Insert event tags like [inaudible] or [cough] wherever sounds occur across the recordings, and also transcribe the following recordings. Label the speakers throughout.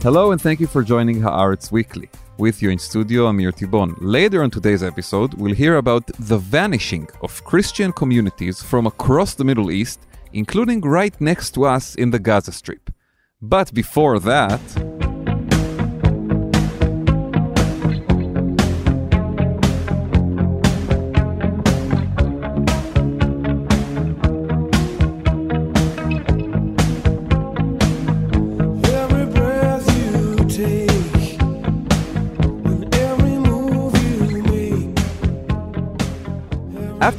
Speaker 1: Hello and thank you for joining Haaretz Weekly. With you in studio, Amir Tibon. Later on today's episode, we'll hear about the vanishing of Christian communities from across the Middle East, including right next to us in the Gaza Strip. But before that,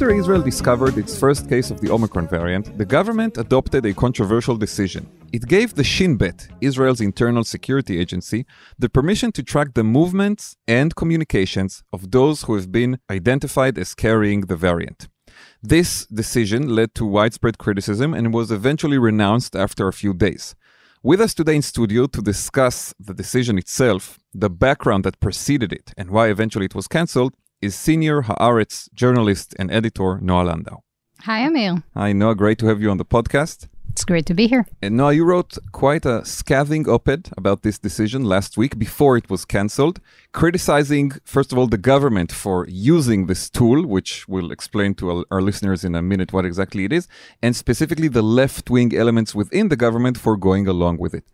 Speaker 1: After Israel discovered its first case of the Omicron variant, the government adopted a controversial decision. It gave the Shin Bet, Israel's internal security agency, the permission to track the movements and communications of those who have been identified as carrying the variant. This decision led to widespread criticism and was eventually renounced after a few days. With us today in studio to discuss the decision itself, the background that preceded it, and why eventually it was cancelled, is senior Haaretz journalist and editor Noa Landau.
Speaker 2: Hi, Emil.
Speaker 1: Hi, Noa. Great to have you on the podcast.
Speaker 2: It's great to be here.
Speaker 1: And Noah, you wrote quite a scathing op ed about this decision last week before it was cancelled, criticizing, first of all, the government for using this tool, which we'll explain to our- our listeners in a minute what exactly it is, and specifically the left wing elements within the government for going along with it.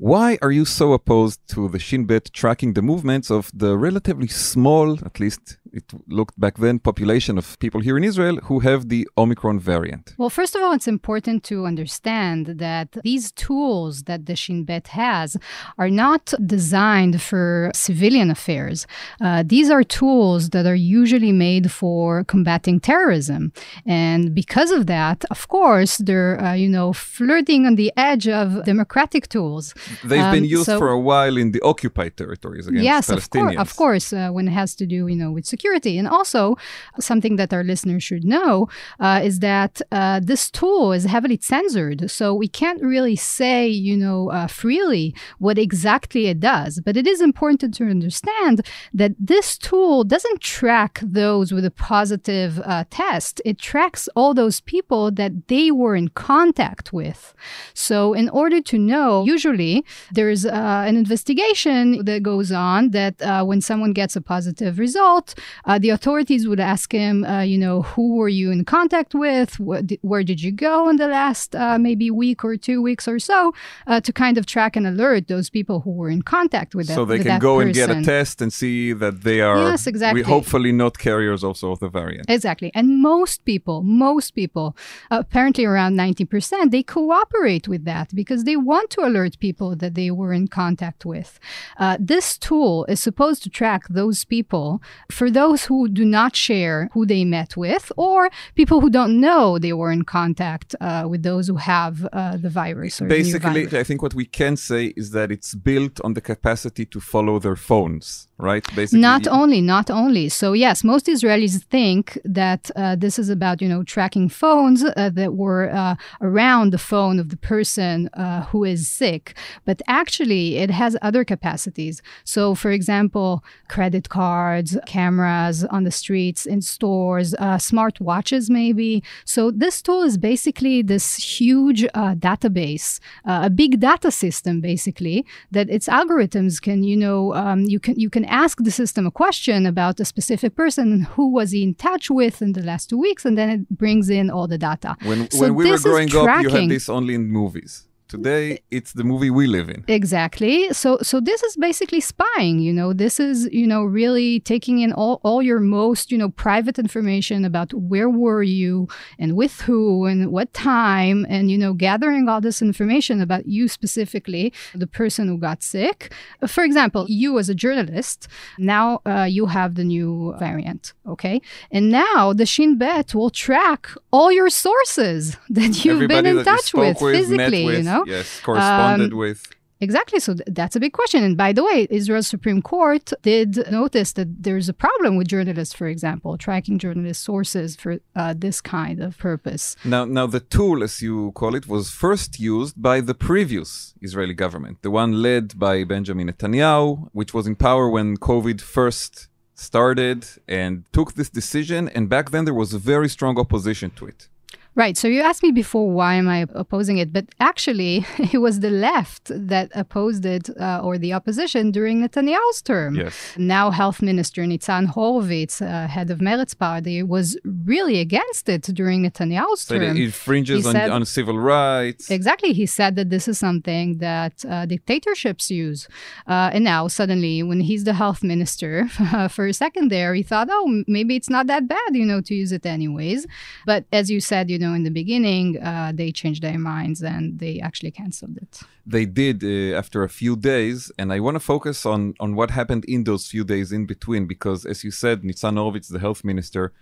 Speaker 1: Why are you so opposed to the Shin Bet tracking the movements of the relatively small, at least it looked back then, population of people here in Israel who have the Omicron variant?
Speaker 2: Well, first of all, it's important to understand that these tools that the Shin Bet has are not designed for civilian affairs. Uh, these are tools that are usually made for combating terrorism. And because of that, of course, they're, uh, you know, flirting on the edge of democratic tools.
Speaker 1: They've been
Speaker 2: Um,
Speaker 1: used
Speaker 2: so-
Speaker 1: for a while in the occupied territories against Palestinians.
Speaker 2: yes, of course, of course, uh, when it has to do, you know, with security, and also something that our listeners should know uh, is that uh, this tool is heavily censored, so we can't really say, you know, uh, freely what exactly it does. But it is important to understand that this tool doesn't track those with a positive uh, test; it tracks all those people that they were in contact with. So, in order to know, usually there's uh, an investigation that goes on that uh, when someone gets a positive result, uh, the authorities would ask him, uh, you know, who were you in contact with? Wh- where did you go in the last uh, maybe week or two weeks or so uh, to kind of track and alert those people who were in contact with that
Speaker 1: so they can go and get a test and see that they are
Speaker 2: Yes, exactly.
Speaker 1: we hopefully not carriers also of the variant.
Speaker 2: Exactly. And most people, most people, apparently around 90%, they cooperate with that because they want to alert people that they were in contact with. Uh, this tool is supposed to track those people for those who do not share who they met with or people who don't know they were in contact uh, with those who have uh, the virus
Speaker 1: Basically,
Speaker 2: virus.
Speaker 1: I think what we can say is that it's built on the capacity to follow their phones, right? Basically,
Speaker 2: Not only, not only. So yes, most Israelis think that uh, this is about you know tracking phones uh, that were uh, around the phone of the person uh, who is sick, but actually it has other capacities. So for example, credit cards, cameras on the streets, in stores, uh, smart watches maybe. So this tool is basically this huge uh, database, uh, a big data system basically that its algorithms can you know um, you can you can ask the system a question about a specific person and who was he in touch with in the last two weeks, and then it brings in all the data.
Speaker 1: when,
Speaker 2: So
Speaker 1: when we were growing up, you had this only in movies. Today, it's the movie we live in.
Speaker 2: Exactly. So so this is basically spying, you know. This is, you know, really taking in all, all your most, you know, private information about where were you and with who and what time and you know, gathering all this information about you specifically, the person who got sick. For example, you as a journalist, now uh, you have the new variant, okay? And now the Shin Bet will track all your sources [laughs] that you've
Speaker 1: Everybody
Speaker 2: been in touch with,
Speaker 1: with,
Speaker 2: physically,
Speaker 1: with,
Speaker 2: you know.
Speaker 1: Yes, corresponded
Speaker 2: Um,
Speaker 1: with.
Speaker 2: Exactly. So th- that's a big question. And by the way, Israel's Supreme Court did notice that there's a problem with journalists, for example, tracking journalist sources for uh, this kind of purpose.
Speaker 1: Now, now the tool, as you call it, was first used by the previous Israeli government, the one led by Benjamin Netanyahu, which was in power when COVID first started and took this decision. And back then, there was a very strong opposition to it.
Speaker 2: Right. So you asked me before why am I opposing it, but actually [laughs] it was the left that opposed it uh, or the opposition during Netanyahu's term.
Speaker 1: Yes.
Speaker 2: Now Health Minister Nitzan Horowitz, uh, head of Meretz party, was really against it during Netanyahu's term.
Speaker 1: it infringes on,
Speaker 2: said-
Speaker 1: on civil rights.
Speaker 2: Exactly. He said that this is something that uh, dictatorships use. Uh, and now, suddenly, when he's the health minister, [laughs] for a second there, he thought, oh, maybe it's not that bad, you know, to use it anyways. But as you said, you know, in the beginning, uh, they changed their minds and they actually canceled it.
Speaker 1: they did uh, after a few days, and I want to focus on on what happened in those few days in between, because as you said, Nitzan Horowitz, the health minister,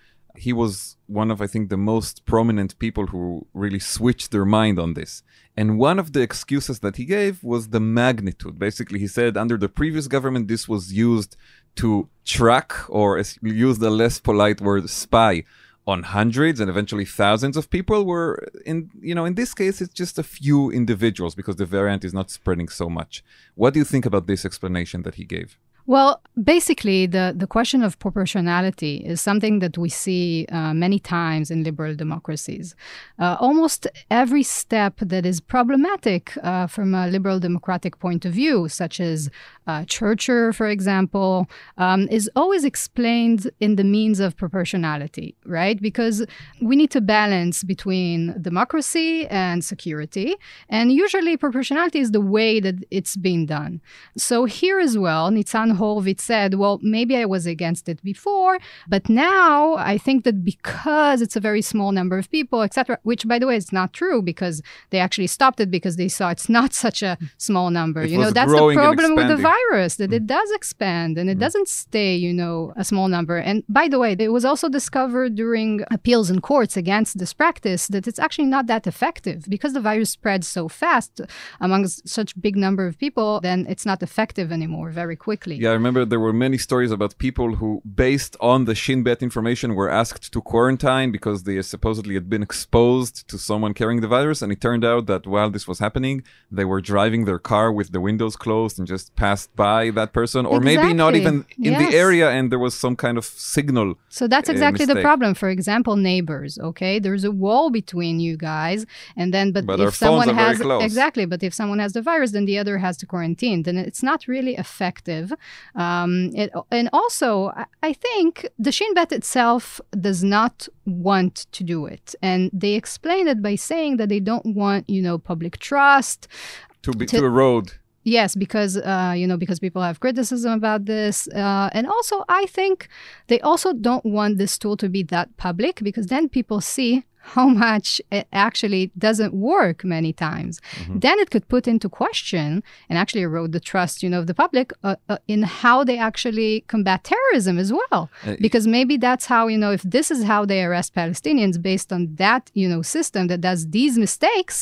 Speaker 1: he was one of I think the most prominent people who really switched their mind on this. And one of the excuses that he gave was the magnitude. Basically, he said under the previous government, this was used to track, or use the less polite word, spy on hundreds and eventually thousands of people were in you know in this case it's just a few individuals because the variant is not spreading so much what do you think about this explanation that he gave
Speaker 2: Well, basically, the, the question of proportionality is something that we see uh, many times in liberal democracies. Uh, almost every step that is problematic uh, from a liberal democratic point of view, such as uh, Churcher, for example, um, is always explained in the means of proportionality, right? Because we need to balance between democracy and security. And usually, proportionality is the way that it's being done. So, here as well, Nitzan Horowitz said, well, maybe I was against it before, but now I think that because it's a very small number of people, etc., which by the way is not true because they actually stopped it because they saw it's not such a small number.
Speaker 1: It
Speaker 2: you know, that's the problem with the
Speaker 1: expanding.
Speaker 2: Virus, that it mm. does expand and it mm. doesn't stay, you know, a small number. And by the way, it was also discovered during appeals in courts against this practice that it's actually not that effective because the virus spreads so fast among such big number of people, then it's not effective anymore very quickly.
Speaker 1: yeah i remember there were many stories about people who based on the shin bet information were asked to quarantine because they supposedly had been exposed to someone carrying the virus and it turned out that while this was happening they were driving their car with the windows closed and just passed by that person or maybe not even in
Speaker 2: Yes.
Speaker 1: the area and there was some kind of signal
Speaker 2: So that's
Speaker 1: uh,
Speaker 2: exactly the problem. For example, neighbors. Okay, there's a wall between you guys, and then but,
Speaker 1: But
Speaker 2: if someone has exactly, but if someone has the virus, then the other has to quarantine. Then it's not really effective. Um, it, and also, I- I think the Shin Bet itself does not want to do it, and they explain it by saying that they don't want you know public trust.
Speaker 1: to be
Speaker 2: To-
Speaker 1: to erode
Speaker 2: Yes, because uh, you know because people have criticism about this, uh, and also I think they also don't want this tool to be that public because then people see how much it actually doesn't work many times. Then it could put into question and actually erode the trust, you know, of the public uh, uh, in how they actually combat terrorism as well.
Speaker 1: Uh,
Speaker 2: because maybe that's how you know if this is how they arrest Palestinians based on that you know system that does these mistakes,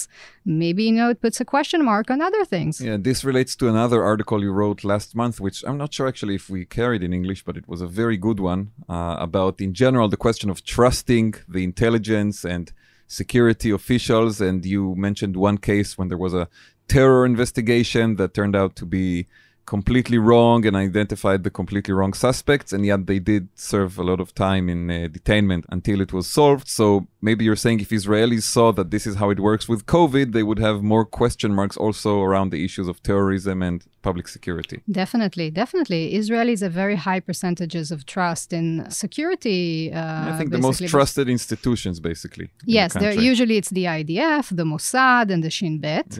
Speaker 2: maybe you know it puts a question mark on other things.
Speaker 1: Yeah, this relates to another article you wrote last month, which I'm not sure actually if we carried in English, but it was a very good one uh, about, in general, the question of trusting the intelligence and security officials. And you mentioned one case when there was a terror investigation that turned out to be completely wrong and identified the completely wrong suspects, and yet they did serve a lot of time in uh, detainment until it was solved. So maybe you're saying if Israelis saw that this is how it works with COVID, they would have more question marks also around the issues of terrorism and public security.
Speaker 2: Definitely, definitely. Israelis have very high percentages of trust in security. Uh,
Speaker 1: I think the most trusted institutions, basically. the
Speaker 2: Yes, there usually it's the IDF, the Mossad, and the Shin Bet.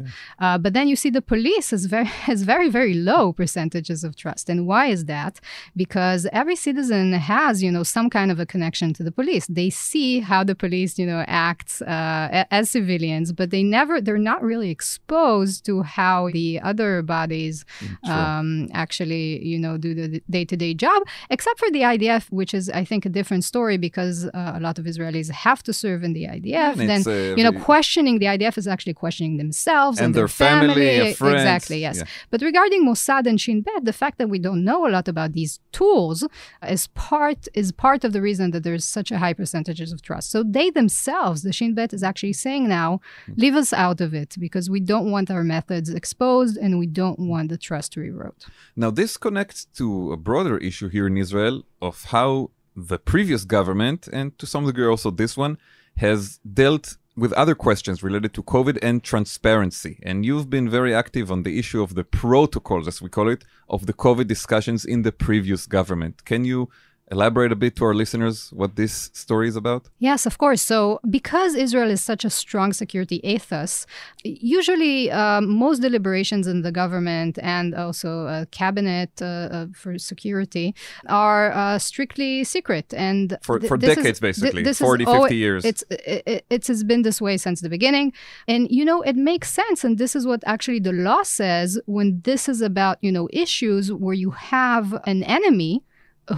Speaker 2: Uh, but then you see the police is very [laughs] has very very low percentages of trust. And why is that? Because every citizen has you know some kind of a connection to the police. They see how the police you know acts uh, as civilians, but they never they're not really exposed to how the other bodies um, actually you know do the day to day job. Except for the IDF, which is I think a different story because uh, a lot of Israelis have to serve in the IDF.
Speaker 1: And
Speaker 2: then
Speaker 1: uh,
Speaker 2: you know questioning the IDF is actually questioning themselves and,
Speaker 1: And their family, uh, friends.
Speaker 2: Exactly, yes.
Speaker 1: Yeah.
Speaker 2: But regarding Mossad and Shin Bet, the fact that we don't know a lot about these tools is part is part of the reason that there's such a high percentages of trust. So they themselves, the Shin Bet is actually saying now, hmm. leave us out of it because we don't want our methods exposed and we don't hmm. want the trust to erode.
Speaker 1: Now, this connects to a broader issue here in Israel of how the previous government, and to some degree also this one, has dealt with other questions related to COVID and transparency. And you've been very active on the issue of the protocols, as we call it, of the COVID discussions in the previous government. Can you elaborate a bit to our listeners what this story is about?
Speaker 2: Yes, of course. So, because Israel is such a strong security ethos, usually um, most deliberations in the government and also uh, cabinet uh, uh, for security are uh, strictly secret. And
Speaker 1: For,
Speaker 2: th-
Speaker 1: for
Speaker 2: is-
Speaker 1: decades,
Speaker 2: thi-
Speaker 1: basically,
Speaker 2: this
Speaker 1: 40,
Speaker 2: alwa-
Speaker 1: 50 years.
Speaker 2: It's it, it, it's has been this way since the beginning, and you know it makes sense. And this is what actually the law says when this is about you know issues where you have an enemy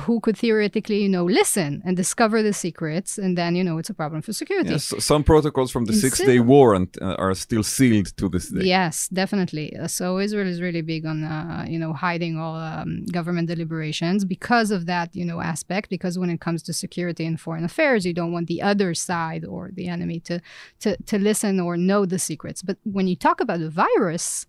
Speaker 2: who could theoretically you know listen and discover the secrets, and then you know it's a problem for security.
Speaker 1: Yes, some protocols from the
Speaker 2: In
Speaker 1: Six Day War and, uh, are still sealed to this day.
Speaker 2: Yes, definitely. Uh, So Israel is really big on, uh, you know, hiding all um, government deliberations because of that, you know, aspect. Because when it comes to security and foreign affairs, you don't want the other side or the enemy to to to listen or know the secrets. But when you talk about the virus,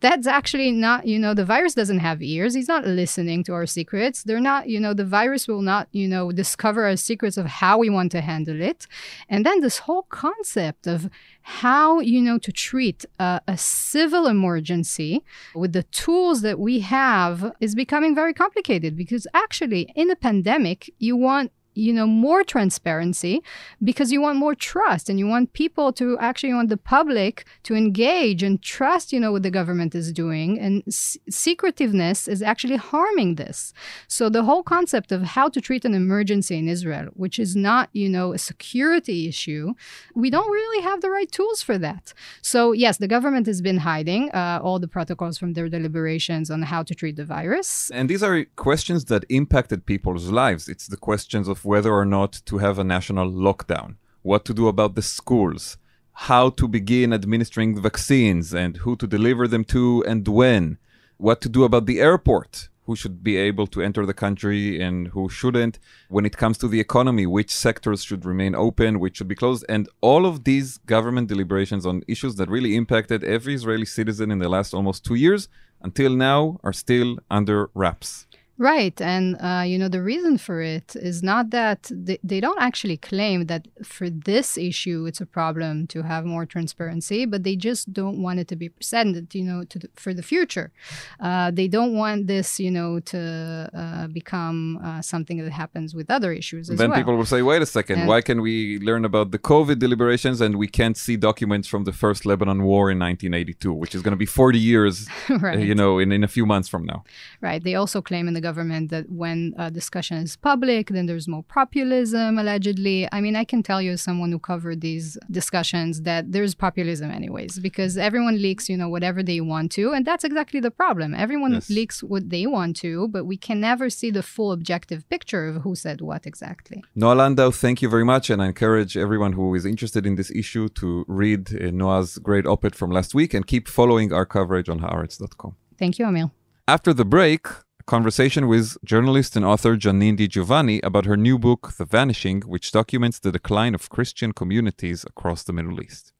Speaker 2: that's actually not, you know, the virus doesn't have ears. He's not listening to our secrets. They're not, you know, the virus will not, you know, discover our secrets of how we want to handle it. And then this whole concept of how, you know, to treat a, a civil emergency with the tools that we have is becoming very complicated because actually in a pandemic, you want you know more transparency because you want more trust and you want people to actually want the public to engage and trust you know what the government is doing. And s- secretiveness is actually harming this. So the whole concept of how to treat an emergency in israel which is not you know a security issue we don't really have the right tools for that. So yes the government has been hiding uh, all the protocols from their deliberations on how to treat the virus.
Speaker 1: And these are questions that impacted people's lives. It's the questions of whether or not to have a national lockdown, what to do about the schools, how to begin administering vaccines and who to deliver them to and when, what to do about the airport, who should be able to enter the country and who shouldn't, when it comes to the economy, which sectors should remain open, which should be closed, and all of these government deliberations on issues that really impacted every Israeli citizen in the last almost two years until now are still under wraps.
Speaker 2: Right. And, uh, you know, the reason for it is not that they, they don't actually claim that for this issue it's a problem to have more transparency, but they just don't want it to be presented, you know, to the, for the future. Uh, they don't want this, you know, to uh, become uh, something that happens with other issues as
Speaker 1: then
Speaker 2: well.
Speaker 1: people will say, wait a second,
Speaker 2: And-
Speaker 1: why can we learn about the COVID deliberations and we can't see documents from the first Lebanon war in 1982, which is going to be 40 years, [laughs]
Speaker 2: right.
Speaker 1: you know, in, in a few months from now.
Speaker 2: Right. They also claim in the government that when uh, discussion is public, then there's more populism, allegedly. I mean, I can tell you, as someone who covered these discussions, that there's populism, anyways, because everyone leaks, you know, whatever they want to. And that's exactly the problem. Everyone
Speaker 1: Yes.
Speaker 2: leaks what they want to, but we can never see the full objective picture of who said what exactly.
Speaker 1: Noa Landau, thank you very much. And I encourage everyone who is interested in this issue to read uh, Noa's great op ed from last week and keep following our coverage on haaretz.com.
Speaker 2: Thank you, Emil.
Speaker 1: After the break, conversation with journalist and author Janine Di Giovanni about her new book, The Vanishing, which documents the decline of Christian communities across the Middle East.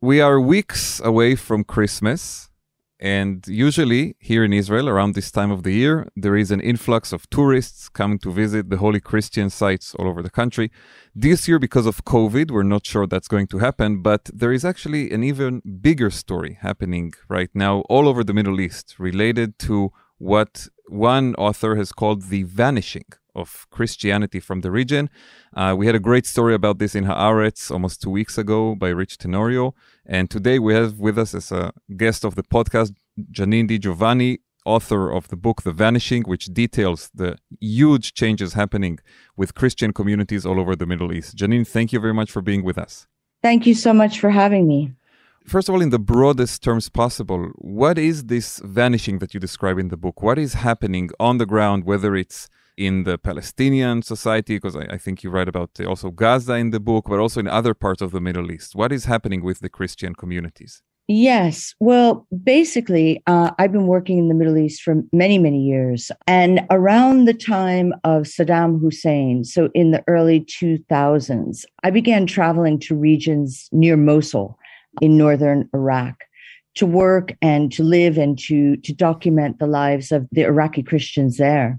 Speaker 1: We are weeks away from Christmas, and usually here in Israel, around this time of the year, there is an influx of tourists coming to visit the holy Christian sites all over the country. This year, because of COVID, we're not sure that's going to happen, but there is actually an even bigger story happening right now all over the Middle East related to what one author has called the vanishing of Christianity from the region. Uh, we had a great story about this in Haaretz almost two weeks ago by Rich Tenorio. And today we have with us as a guest of the podcast, Janine Di Giovanni, author of the book The Vanishing, which details the huge changes happening with Christian communities all over the Middle East. Janine, thank you very much for being with us.
Speaker 3: Thank you so much for having me.
Speaker 1: First of all, in the broadest terms possible, what is this vanishing that you describe in the book? What is happening on the ground, whether it's in the Palestinian society, because I, I think you write about uh, also Gaza in the book, but also in other parts of the Middle East? What is happening with the Christian communities?
Speaker 3: Yes. Well, basically, uh, I've been working in the Middle East for many, many years. And around the time of Saddam Hussein, so in the early 2000s, I began traveling to regions near Mosul in northern Iraq to work and to live and to to document the lives of the Iraqi Christians there.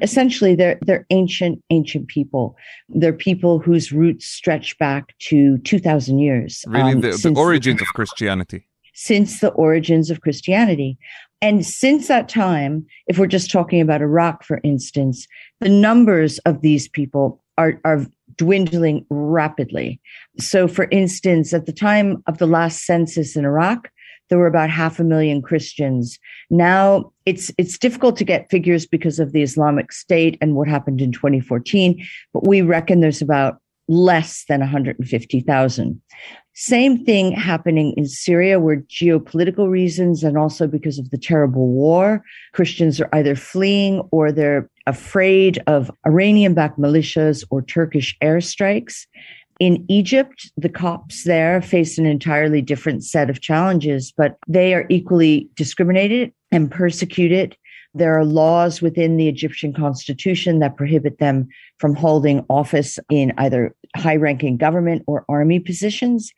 Speaker 3: Essentially, they're they're ancient ancient people. They're people whose roots stretch back to two thousand years.
Speaker 1: Really,
Speaker 3: um,
Speaker 1: the, the origins of Christianity.
Speaker 3: since the origins of Christianity. And since that time, if we're just talking about Iraq, for instance, the numbers of these people are, are dwindling rapidly. So, for instance, at the time of the last census in Iraq, there were about half a million Christians. Now it's it's difficult to get figures because of the Islamic State and what happened in 2014, but we reckon there's about less than 150,000. Same thing happening in Syria, where geopolitical reasons and also because of the terrible war, Christians are either fleeing or they're afraid of Iranian backed militias or Turkish airstrikes. In Egypt, the Copts there face an entirely different set of challenges, but they are equally discriminated and persecuted. There are laws within the Egyptian constitution that prohibit them from holding office in either high ranking government or army positions.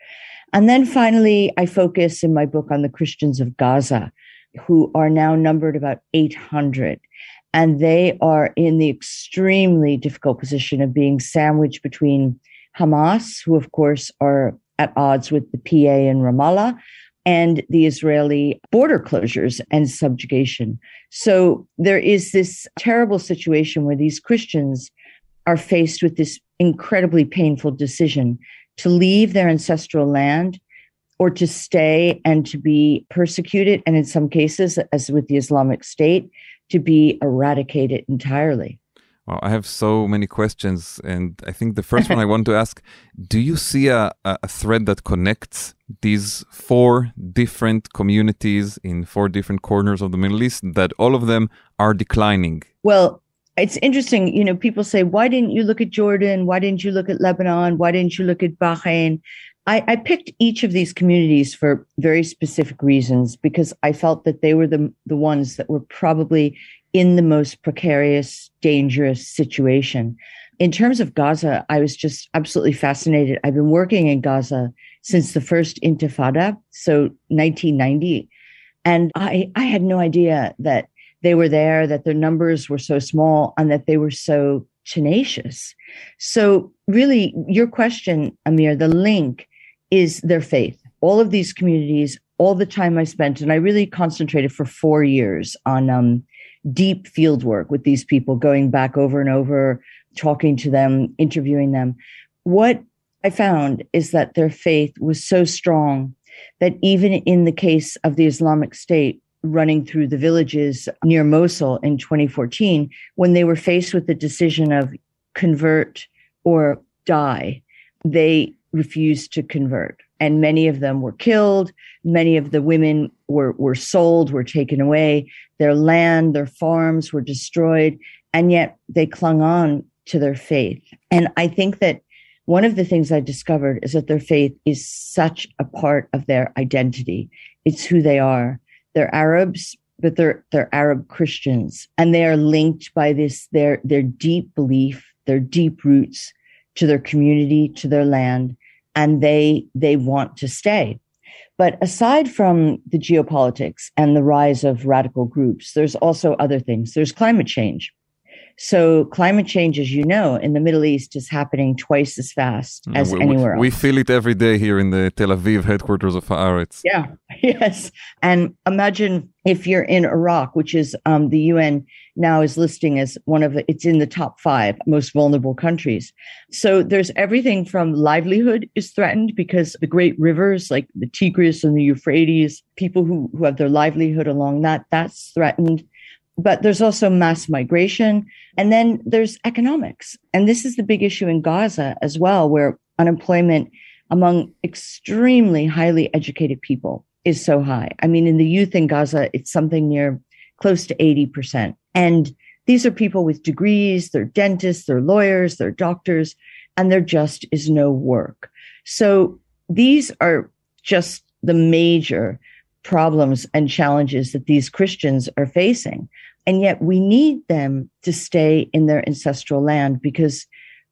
Speaker 3: And then finally, I focus in my book on the Christians of Gaza, who are now numbered about 800. And they are in the extremely difficult position of being sandwiched between Hamas, who, of course, are at odds with the PA in Ramallah, and the Israeli border closures and subjugation. So there is this terrible situation where these Christians are faced with this incredibly painful decision to leave their ancestral land or to stay and to be persecuted. And in some cases, as with the Islamic State, to be eradicated entirely.
Speaker 1: Well, I have so many questions, and I think the first one I want to [laughs] ask: Do you see a, a thread that connects these four different communities in four different corners of the Middle East? That all of them are declining.
Speaker 3: Well, it's interesting. You know, people say, why didn't you look at Jordan? Why didn't you look at Lebanon? Why didn't you look at Bahrain? I, I picked each of these communities for very specific reasons because I felt that they were the, the ones that were probably in the most precarious, dangerous situation. In terms of Gaza, I was just absolutely fascinated. I've been working in Gaza since the first Intifada, so 1990. And I, I had no idea that they were there, that their numbers were so small, and that they were so tenacious. So, really, your question, Amir, the link is their faith. All of these communities, all the time I spent, and I really concentrated for four years on um, deep field work with these people, going back over and over, talking to them, interviewing them. What I found is that their faith was so strong that even in the case of the Islamic State running through the villages near Mosul in 2014, when they were faced with the decision of convert or die, they refused to convert. And many of them were killed. Many of the women were, were sold, were taken away. Their land, their farms were destroyed. And yet they clung on to their faith. And I think that one of the things I discovered is that their faith is such a part of their identity. It's who they are. They're Arabs, but they're they're Arab Christians, and they are linked by this their their deep belief, their deep roots to their community, to their land, and they they want to stay. But aside from the geopolitics and the rise of radical groups, there's also other things. There's climate change. So climate change, as you know, in the Middle East is happening twice as fast as
Speaker 1: we, we-
Speaker 3: anywhere else.
Speaker 1: we feel it every day here in the Tel Aviv headquarters of Haaretz.
Speaker 3: Yeah, [laughs] yes. And imagine if you're in Iraq, which is um, the UN now is listing as one of the, it's in the top five most vulnerable countries. So there's everything from livelihood is threatened because the great rivers like the Tigris and the Euphrates, people who, who have their livelihood along that, that's threatened. But there's also mass migration. And then there's economics. And this is the big issue in Gaza as well, where unemployment among extremely highly educated people is so high. I mean, in the youth in Gaza, it's something near close to 80%. And these are people with degrees, they're dentists, they're lawyers, they're doctors, and there just is no work. So these are just the major problems and challenges that these Christians are facing. And yet we need them to stay in their ancestral land because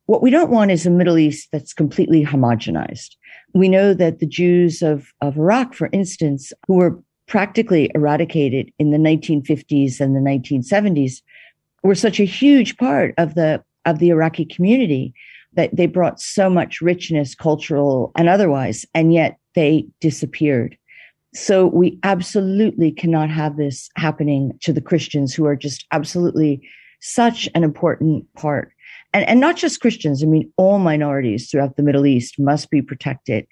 Speaker 3: what we don't want is a Middle East that's completely homogenized. we know that the Jews of, of Iraq, for instance, who were practically eradicated in the 1950s and the 1970s, were such a huge part of the of the Iraqi community that they brought so much richness, cultural and otherwise, and yet they disappeared. So we absolutely cannot have this happening to the Christians who are just absolutely such an important part. And, and not just Christians. I mean, all minorities throughout the Middle East must be protected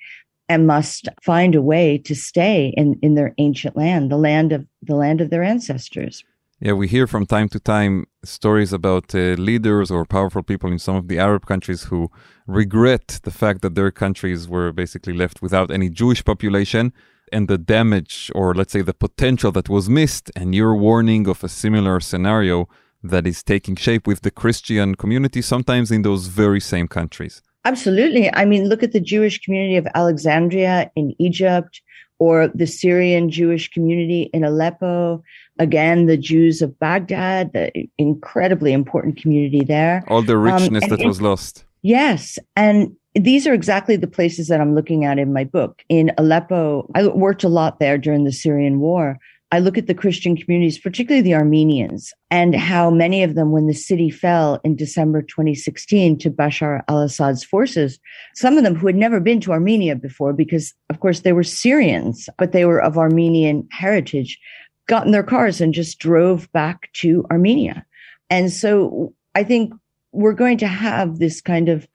Speaker 3: and must find a way to stay in, in their ancient land, the land of the land of their ancestors.
Speaker 1: Yeah, we hear from time to time stories about uh, leaders or powerful people in some of the Arab countries who regret the fact that their countries were basically left without any Jewish population and the damage or let's say the potential that was missed and your warning of a similar scenario that is taking shape with the Christian community sometimes in those very same countries.
Speaker 3: Absolutely. I mean, look at the Jewish community of Alexandria in Egypt or the Syrian Jewish community in Aleppo again, the Jews of Baghdad, the incredibly important community there.
Speaker 1: All the richness um, that was lost.
Speaker 3: Yes. And these are exactly the places that I'm looking at in my book. In Aleppo, I worked a lot there during the Syrian war. I look at the Christian communities, particularly the Armenians, and how many of them, when the city fell in December 2016 to Bashar al Assad's forces, some of them who had never been to Armenia before, because of course they were Syrians, but they were of Armenian heritage, got in their cars and just drove back to Armenia. And so I think we're going to have this kind of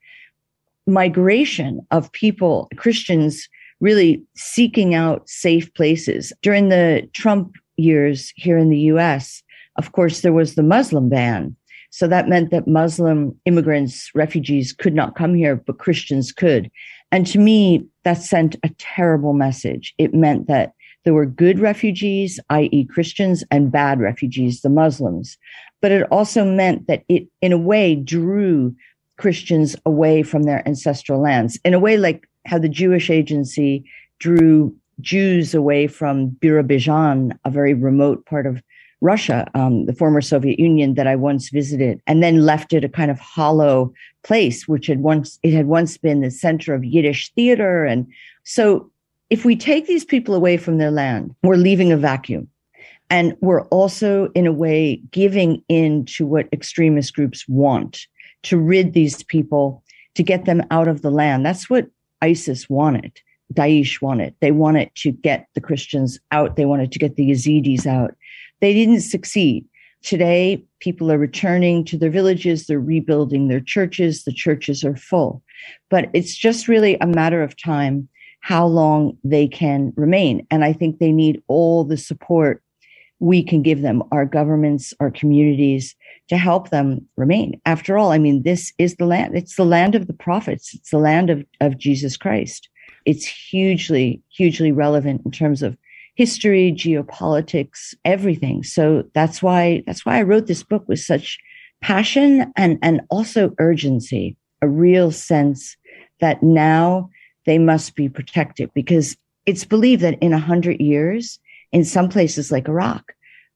Speaker 3: migration of people, Christians really seeking out safe places. During the Trump years here in the US, of course, there was the Muslim ban. So that meant that Muslim immigrants, refugees could not come here, but Christians could. And to me, that sent a terrible message. It meant that there were good refugees, i.e., Christians, and bad refugees, the Muslims. But it also meant that it, in a way, drew Christians away from their ancestral lands, in a way like how the Jewish agency drew Jews away from Birobidzhan, a very remote part of Russia, um, the former Soviet Union that I once visited, and then left it a kind of hollow place, which had once it had once been the center of Yiddish theater. And so if we take these people away from their land, we're leaving a vacuum. And we're also, in a way, giving in to what extremist groups want to rid these people, to get them out of the land. That's what ISIS wanted. Daesh wanted. They wanted to get the Christians out. They wanted to get the Yazidis out. They didn't succeed. Today, people are returning to their villages. They're rebuilding their churches. The churches are full. But it's just really a matter of time how long they can remain. And I think they need all the support we can give them, our governments, our communities, to help them remain. After all, I mean, this is the land, it's the land of the prophets, it's the land of, of Jesus Christ. It's hugely, hugely relevant in terms of history, geopolitics, everything. So that's why that's why I wrote this book with such passion and, and also urgency, a real sense that now they must be protected because it's believed that in a hundred years, in some places like Iraq,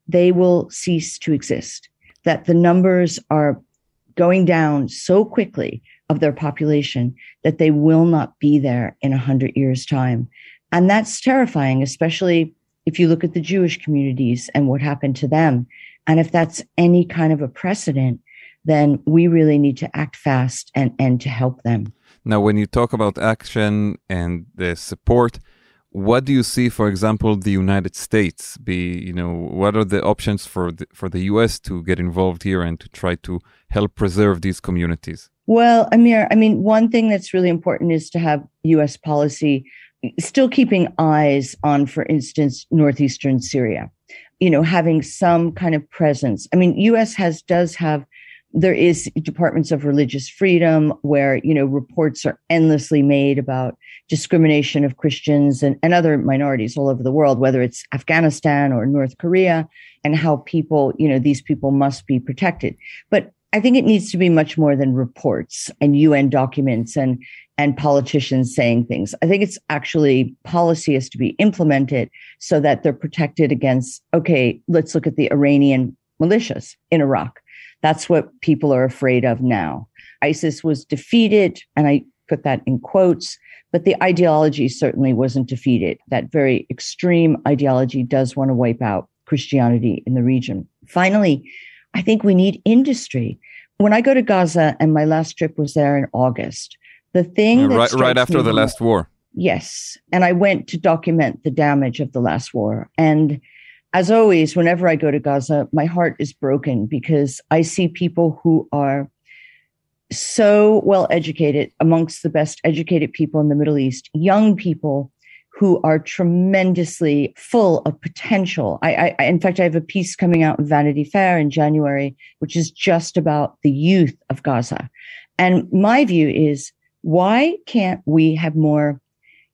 Speaker 3: they will cease to exist, that the numbers are going down so quickly of their population that they will not be there in a hundred years time. And that's terrifying, especially if you look at the Jewish communities and what happened to them. And if that's any kind of a precedent, then we really need to act fast and, and to help them.
Speaker 1: Now, when you talk about action and the support, what do you see, for example, the United States be? You know, what are the options for the, for the U.S. to get involved here and to try to help preserve these communities?
Speaker 3: Well, Amir, I mean, one thing that's really important is to have U.S. policy still keeping eyes on, for instance, northeastern Syria. You know, having some kind of presence. I mean, U.S. has does have there is departments of religious freedom where you know reports are endlessly made about discrimination of christians and, and other minorities all over the world whether it's afghanistan or north korea and how people you know these people must be protected. But i think it needs to be much more than reports and un documents and and politicians saying things. I think it's actually policy has to be implemented so that they're protected against okay let's look at the iranian militias in iraq that's what people are afraid of now. ISIS was defeated, and I put that in quotes, but the ideology certainly wasn't defeated. That very extreme ideology does want to wipe out Christianity in the region. Finally, I think we need industry. When I go to Gaza, and my last trip was there in August, the thing that
Speaker 1: right, right after the last war.
Speaker 3: Yes. And I went to document the damage of the last war. And as always, whenever I go to Gaza, my heart is broken because I see people who are so well educated, amongst the best educated people in the Middle East, young people who are tremendously full of potential. I, I, in fact, I have a piece coming out in Vanity Fair in January, which is just about the youth of Gaza. And my view is, why can't we have more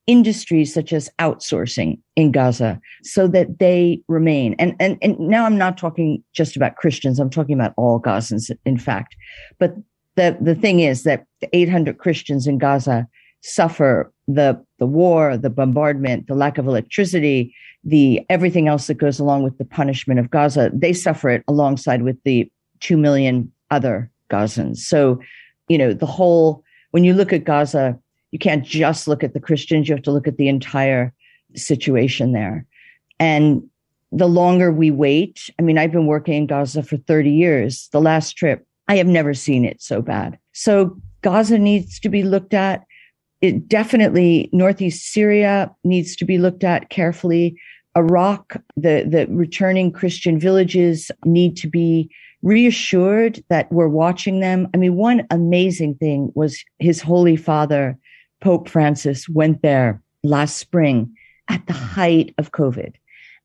Speaker 3: industries such as outsourcing in Gaza so that they remain? And, and, and now I'm not talking just about Christians. I'm talking about all Gazans, in fact. But the, the thing is that the 800 Christians in Gaza suffer the, the war, the bombardment, the lack of electricity, the everything else that goes along with the punishment of Gaza. They suffer it alongside with the 2 million other Gazans. So, you know, the whole, when you look at Gaza, you can't just look at the Christians, you have to look at the entire situation there. And the longer we wait, I mean, I've been working in Gaza for 30 years. The last trip, I have never seen it so bad. So Gaza needs to be looked at. It definitely, Northeast Syria needs to be looked at carefully. Iraq, the, the returning Christian villages need to be reassured that we're watching them. I mean, one amazing thing was his Holy Father, Pope Francis, went there last spring at the height of COVID.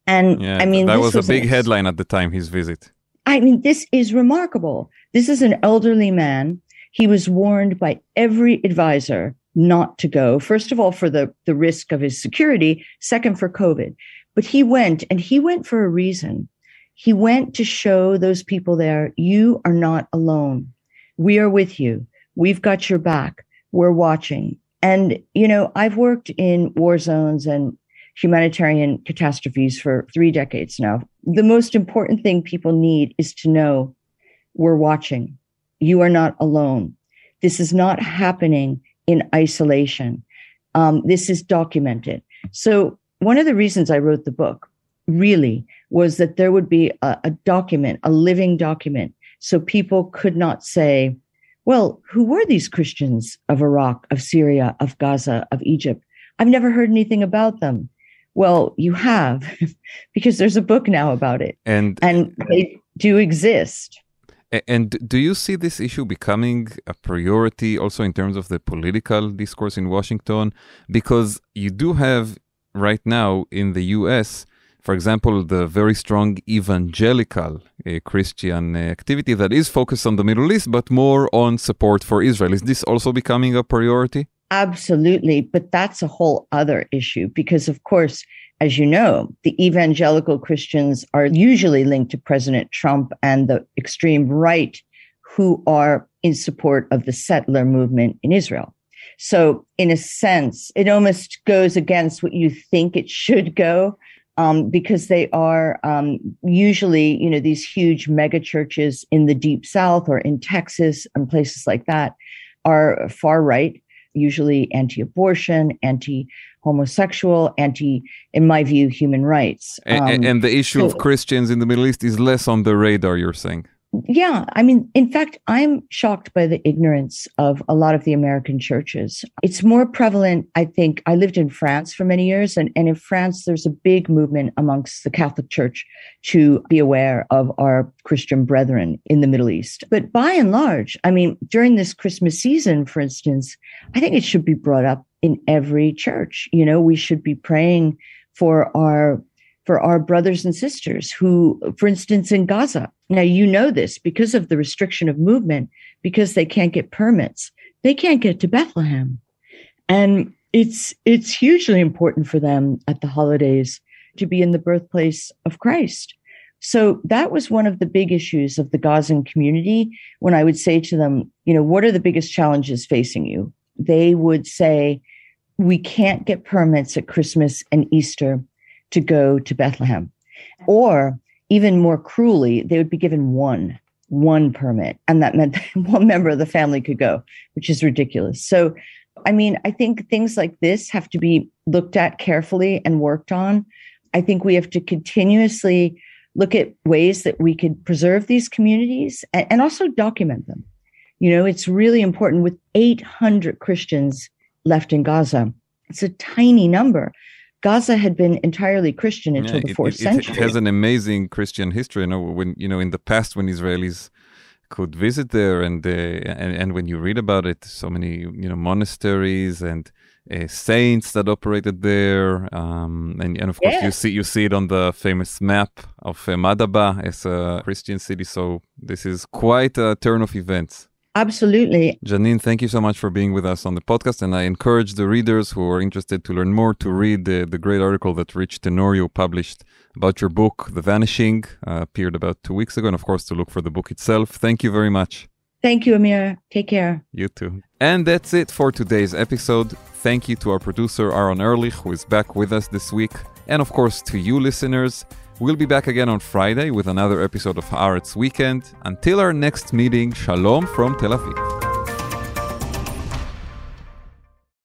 Speaker 3: And
Speaker 1: Yeah,
Speaker 3: I mean,
Speaker 1: that
Speaker 3: this
Speaker 1: was, a big
Speaker 3: an
Speaker 1: headline at the time, his visit.
Speaker 3: I mean, this is remarkable. This is an elderly man. He was warned by every advisor not to go. First of all, for the, the risk of his security. Second, for COVID. But he went and he went for a reason. He went to show those people there, you are not alone. We are with you. We've got your back. We're watching. And, you know, I've worked in war zones and humanitarian catastrophes for three decades now. The most important thing people need is to know we're watching. You are not alone. This is not happening in isolation. Um, this is documented. So one of the reasons I wrote the book really was that there would be a, a document, a living document. So people could not say, well, who were these Christians of Iraq, of Syria, of Gaza, of Egypt? I've never heard anything about them. Well, you have, [laughs] because there's a book now about it,
Speaker 1: And
Speaker 3: and they do exist.
Speaker 1: And do you see this issue becoming a priority also in terms of the political discourse in Washington? Because you do have right now in the US, for example, the very strong evangelical uh, Christian uh, activity that is focused on the Middle East, but more on support for Israel. Is this also becoming a priority?
Speaker 3: Absolutely. But that's a whole other issue because, of course, as you know, the evangelical Christians are usually linked to President Trump and the extreme right who are in support of the settler movement in Israel. So, in a sense, it almost goes against what you think it should go um, because they are um, usually, you know, these huge mega churches in the deep south or in Texas and places like that are far right, usually anti abortion, anti homosexual, anti, in my view, human rights. Um,
Speaker 1: and the issue of Christians in the Middle East is less on the radar, you're saying.
Speaker 3: Yeah, I mean, in fact, I'm shocked by the ignorance of a lot of the American churches. It's more prevalent, I think. I lived in France for many years, and, and in France, there's a big movement amongst the Catholic Church to be aware of our Christian brethren in the Middle East. But by and large, I mean, during this Christmas season, for instance, I think it should be brought up in every church. You know, we should be praying for our for our brothers and sisters who, for instance, in Gaza. Now, you know this because of the restriction of movement, because they can't get permits. They can't get to Bethlehem. And it's, it's hugely important for them at the holidays to be in the birthplace of Christ. So that was one of the big issues of the Gazan community when I would say to them, you know, what are the biggest challenges facing you? They would say, we can't get permits at Christmas and Easter to go to Bethlehem. Or even more cruelly, they would be given one, one permit. And that meant that [laughs] one member of the family could go, which is ridiculous. So I mean, I think things like this have to be looked at carefully and worked on. I think we have to continuously look at ways that we could preserve these communities and, and also document them. You know, it's really important with 800 Christians left in Gaza. It's a tiny number. Gaza had been entirely Christian until
Speaker 1: Yeah,
Speaker 3: the fourth
Speaker 1: it, it,
Speaker 3: century.
Speaker 1: has an amazing Christian history. You know, when you know in the past when Israelis could visit there, and uh, and, and when you read about it, so many you know monasteries and uh, saints that operated there, um, and and of course
Speaker 3: Yeah.
Speaker 1: you see you see it on the famous map of uh, Madaba as a Christian city. So this is quite a turn of events.
Speaker 3: Absolutely.
Speaker 1: Janine, thank you so much for being with us on the podcast. And I encourage the readers who are interested to learn more to read the, the great article that Rich Tenorio published about your book, The Vanishing, uh, appeared about two weeks ago. And of course, to look for the book itself. Thank you very much.
Speaker 3: Thank you, Amir. Take care.
Speaker 1: You too. And that's it for today's episode. Thank you to our producer, Aaron Ehrlich, who is back with us this week. And of course, to you listeners. We'll be back again on Friday with another episode of Haaretz Weekend. Until our next meeting, Shalom from Tel Aviv.